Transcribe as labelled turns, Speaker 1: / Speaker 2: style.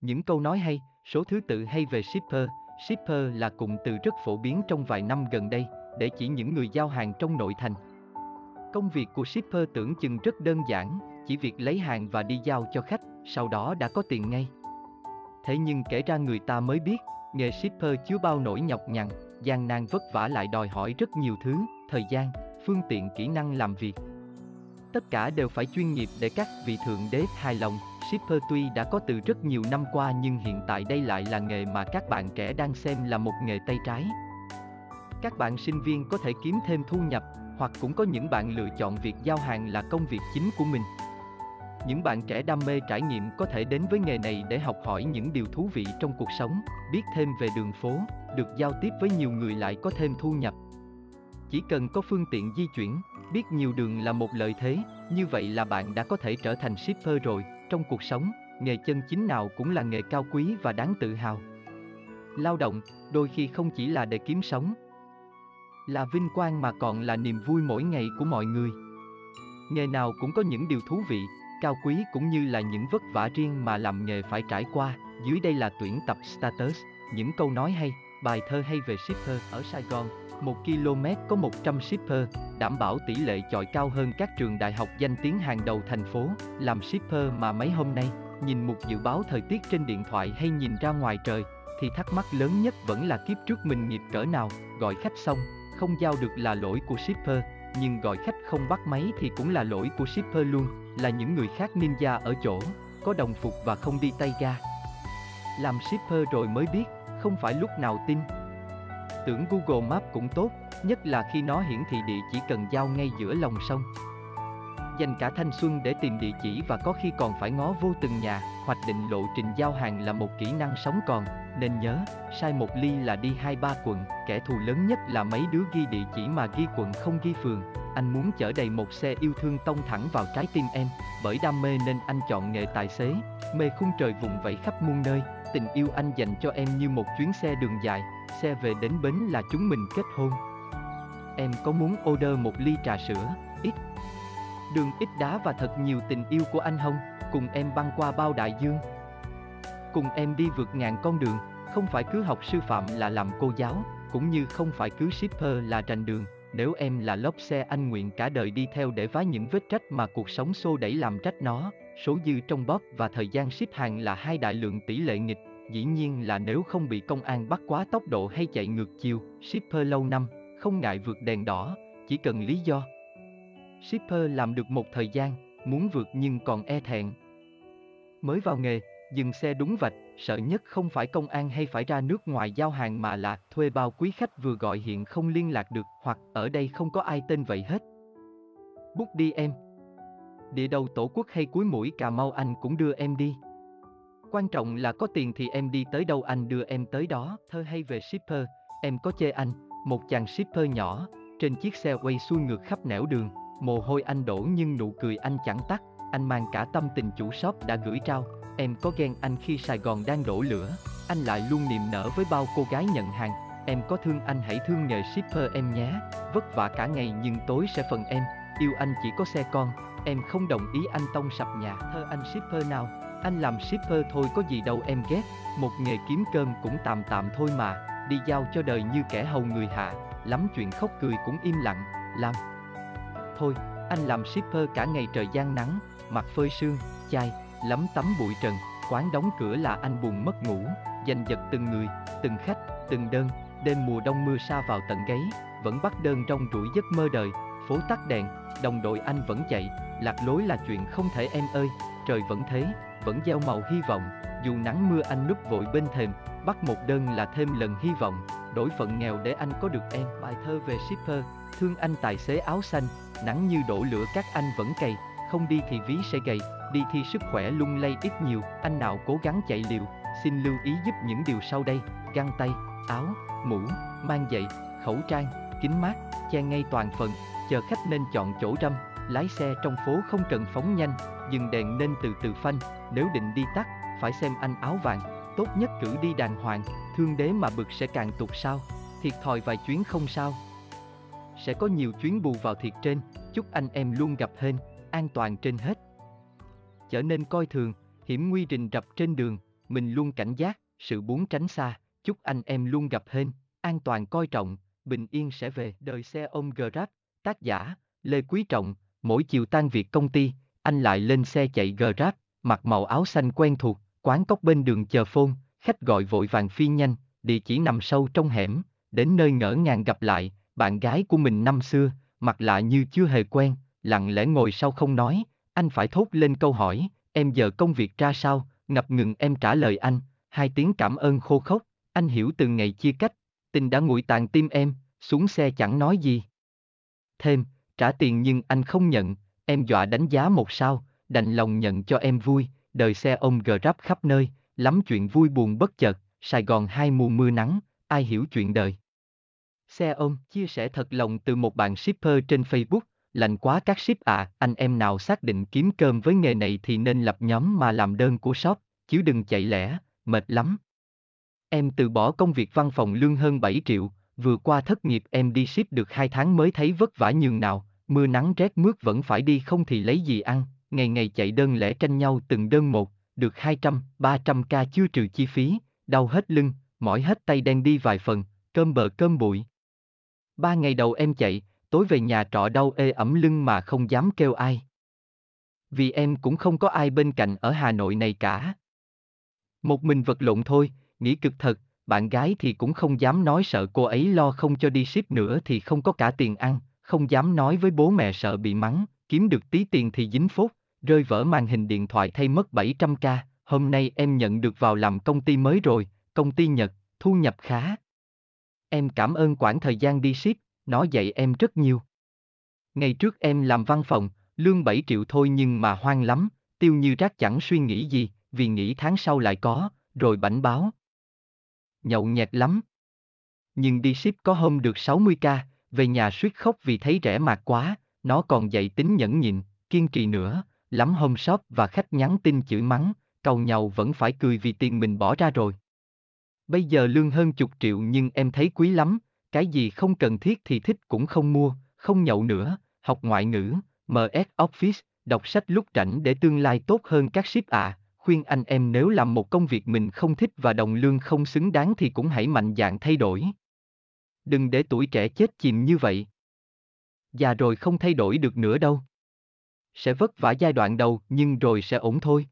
Speaker 1: Những câu nói hay, số thứ tự hay về shipper, shipper là cụm từ rất phổ biến trong vài năm gần đây, để chỉ những người giao hàng trong nội thành. Công việc của shipper tưởng chừng rất đơn giản, chỉ việc lấy hàng và đi giao cho khách, sau đó đã có tiền ngay. Thế nhưng kể ra người ta mới biết, nghề shipper chứa bao nỗi nhọc nhằn, gian nan vất vả lại đòi hỏi rất nhiều thứ, thời gian, phương tiện kỹ năng làm việc. Tất cả đều phải chuyên nghiệp để các vị thượng đế hài lòng. Shipper tuy đã có từ rất nhiều năm qua nhưng hiện tại đây lại là nghề mà các bạn trẻ đang xem là một nghề tay trái. Các bạn sinh viên có thể kiếm thêm thu nhập, hoặc cũng có những bạn lựa chọn việc giao hàng là công việc chính của mình. Những bạn trẻ đam mê trải nghiệm có thể đến với nghề này để học hỏi những điều thú vị trong cuộc sống, biết thêm về đường phố, được giao tiếp với nhiều người lại có thêm thu nhập. Chỉ cần có phương tiện di chuyển, biết nhiều đường là một lợi thế, như vậy là bạn đã có thể trở thành shipper rồi. Trong cuộc sống, nghề chân chính nào cũng là nghề cao quý và đáng tự hào. Lao động, đôi khi không chỉ là để kiếm sống, là vinh quang mà còn là niềm vui mỗi ngày của mọi người. Nghề nào cũng có những điều thú vị, cao quý cũng như là những vất vả riêng mà làm nghề phải trải qua. Dưới đây là tuyển tập status, những câu nói hay, bài thơ hay về shipper ở Sài Gòn một km có 100 shipper, đảm bảo tỷ lệ chọi cao hơn các trường đại học danh tiếng hàng đầu thành phố. Làm shipper mà mấy hôm nay, nhìn một dự báo thời tiết trên điện thoại hay nhìn ra ngoài trời, thì thắc mắc lớn nhất vẫn là kiếp trước mình nghiệp cỡ nào, gọi khách xong, không giao được là lỗi của shipper, nhưng gọi khách không bắt máy thì cũng là lỗi của shipper luôn, là những người khác ninja ở chỗ, có đồng phục và không đi tay ga. Làm shipper rồi mới biết, không phải lúc nào tin. Tưởng Google Maps cũng tốt, nhất là khi nó hiển thị địa chỉ cần giao ngay giữa lòng sông. Dành cả thanh xuân để tìm địa chỉ và có khi còn phải ngó vô từng nhà, hoạch định lộ trình giao hàng là một kỹ năng sống còn, nên nhớ, sai một ly là đi hai ba quận, kẻ thù lớn nhất là mấy đứa ghi địa chỉ mà ghi quận không ghi phường. Anh muốn chở đầy một xe yêu thương tông thẳng vào trái tim em, bởi đam mê nên anh chọn nghề tài xế, mê khung trời vùng vẫy khắp muôn nơi, tình yêu anh dành cho em như một chuyến xe đường dài, xe về đến bến là chúng mình kết hôn. Em có muốn order một ly trà sữa, ít đường ít đá và thật nhiều tình yêu của anh không, cùng em băng qua bao đại dương. Cùng em đi vượt ngàn con đường, không phải cứ học sư phạm là làm cô giáo, cũng như không phải cứ shipper là rành đường. Nếu em là lốp xe anh nguyện cả đời đi theo để vá những vết trách mà cuộc sống xô đẩy làm trách nó, số dư trong bóp và thời gian ship hàng là hai đại lượng tỷ lệ nghịch. Dĩ nhiên là nếu không bị công an bắt quá tốc độ hay chạy ngược chiều, shipper lâu năm, không ngại vượt đèn đỏ, chỉ cần lý do. Shipper làm được một thời gian, muốn vượt nhưng còn e thẹn. Mới vào nghề, dừng xe đúng vạch, sợ nhất không phải công an hay phải ra nước ngoài giao hàng mà là thuê bao quý khách vừa gọi hiện không liên lạc được hoặc ở đây không có ai tên vậy hết. Bút đi em. Địa đầu tổ quốc hay cuối mũi Cà Mau anh cũng đưa em đi. Quan trọng là có tiền thì em đi tới đâu anh đưa em tới đó. Thơ hay về shipper, em có chê anh, một chàng shipper nhỏ, trên chiếc xe quay xuôi ngược khắp nẻo đường, mồ hôi anh đổ nhưng nụ cười anh chẳng tắt, anh mang cả tâm tình chủ shop đã gửi trao, Em có ghen anh khi Sài Gòn đang đổ lửa, anh lại luôn niềm nở với bao cô gái nhận hàng. Em có thương anh hãy thương nghề shipper em nhé, vất vả cả ngày nhưng tối sẽ phần em, yêu anh chỉ có xe con, em không đồng ý anh tông sập nhà. Thơ anh shipper nào, anh làm shipper thôi có gì đâu em ghét, một nghề kiếm cơm cũng tạm tạm thôi mà, đi giao cho đời như kẻ hầu người hạ, lắm chuyện khóc cười cũng im lặng, làm. Thôi, anh làm shipper cả ngày trời gian nắng, mặt phơi sương, chai, lắm tắm bụi trần, quán đóng cửa là anh buồn mất ngủ, giành giật từng người, từng khách, từng đơn, đêm mùa đông mưa sa vào tận gáy, vẫn bắt đơn trong rủi giấc mơ đời, phố tắt đèn, đồng đội anh vẫn chạy, lạc lối là chuyện không thể em ơi, trời vẫn thế, vẫn gieo màu hy vọng, dù nắng mưa anh núp vội bên thềm, bắt một đơn là thêm lần hy vọng, đổi phận nghèo để anh có được em. Bài thơ về shipper, thương anh tài xế áo xanh, nắng như đổ lửa các anh vẫn cày, không đi thì ví sẽ gầy, đi thì sức khỏe lung lay ít nhiều, anh nào cố gắng chạy liều, xin lưu ý giúp những điều sau đây, găng tay, áo, mũ, mang giày, khẩu trang, kính mát, che ngay toàn phần, chờ khách nên chọn chỗ râm, lái xe trong phố không cần phóng nhanh, dừng đèn nên từ từ phanh, nếu định đi tắt, phải xem anh áo vàng, tốt nhất cử đi đàng hoàng, thương đế mà bực sẽ càng tụt sao, thiệt thòi vài chuyến không sao. Sẽ có nhiều chuyến bù vào thiệt trên, chúc anh em luôn gặp hên, an toàn trên hết trở nên coi thường, hiểm nguy rình rập trên đường, mình luôn cảnh giác, sự muốn tránh xa, chúc anh em luôn gặp hên, an toàn coi trọng, bình yên sẽ về. Đời xe ôm Grab, tác giả, Lê Quý Trọng, mỗi chiều tan việc công ty, anh lại lên xe chạy Grab, mặc màu áo xanh quen thuộc, quán cốc bên đường chờ phone, khách gọi vội vàng phi nhanh, địa chỉ nằm sâu trong hẻm, đến nơi ngỡ ngàng gặp lại, bạn gái của mình năm xưa, mặt lạ như chưa hề quen, lặng lẽ ngồi sau không nói, anh phải thốt lên câu hỏi, em giờ công việc ra sao, ngập ngừng em trả lời anh, hai tiếng cảm ơn khô khốc, anh hiểu từ ngày chia cách, tình đã nguội tàn tim em, xuống xe chẳng nói gì. Thêm, trả tiền nhưng anh không nhận, em dọa đánh giá một sao, đành lòng nhận cho em vui, đời xe ôm Grab khắp nơi, lắm chuyện vui buồn bất chợt, Sài Gòn hai mùa mưa nắng, ai hiểu chuyện đời. Xe ôm chia sẻ thật lòng từ một bạn shipper trên Facebook, lạnh quá các ship à, anh em nào xác định kiếm cơm với nghề này thì nên lập nhóm mà làm đơn của shop, chứ đừng chạy lẻ, mệt lắm. Em từ bỏ công việc văn phòng lương hơn 7 triệu, vừa qua thất nghiệp em đi ship được 2 tháng mới thấy vất vả nhường nào, mưa nắng rét mướt vẫn phải đi không thì lấy gì ăn, ngày ngày chạy đơn lẻ tranh nhau từng đơn một, được 200, 300 ca chưa trừ chi phí, đau hết lưng, mỏi hết tay đen đi vài phần, cơm bờ cơm bụi. Ba ngày đầu em chạy, tối về nhà trọ đau ê ẩm lưng mà không dám kêu ai. Vì em cũng không có ai bên cạnh ở Hà Nội này cả. Một mình vật lộn thôi, nghĩ cực thật, bạn gái thì cũng không dám nói sợ cô ấy lo không cho đi ship nữa thì không có cả tiền ăn, không dám nói với bố mẹ sợ bị mắng, kiếm được tí tiền thì dính phốt, rơi vỡ màn hình điện thoại thay mất 700k, hôm nay em nhận được vào làm công ty mới rồi, công ty Nhật, thu nhập khá. Em cảm ơn quãng thời gian đi ship, nó dạy em rất nhiều. Ngày trước em làm văn phòng, lương 7 triệu thôi nhưng mà hoang lắm, tiêu như rác chẳng suy nghĩ gì, vì nghĩ tháng sau lại có, rồi bảnh báo. Nhậu nhẹt lắm. Nhưng đi ship có hôm được 60k, về nhà suýt khóc vì thấy rẻ mạt quá, nó còn dạy tính nhẫn nhịn, kiên trì nữa, lắm hôm shop và khách nhắn tin chửi mắng, cầu nhau vẫn phải cười vì tiền mình bỏ ra rồi. Bây giờ lương hơn chục triệu nhưng em thấy quý lắm, cái gì không cần thiết thì thích cũng không mua, không nhậu nữa, học ngoại ngữ, MS Office, đọc sách lúc rảnh để tương lai tốt hơn các ship ạ. À. Khuyên anh em nếu làm một công việc mình không thích và đồng lương không xứng đáng thì cũng hãy mạnh dạn thay đổi. Đừng để tuổi trẻ chết chìm như vậy. Già rồi không thay đổi được nữa đâu. Sẽ vất vả giai đoạn đầu, nhưng rồi sẽ ổn thôi.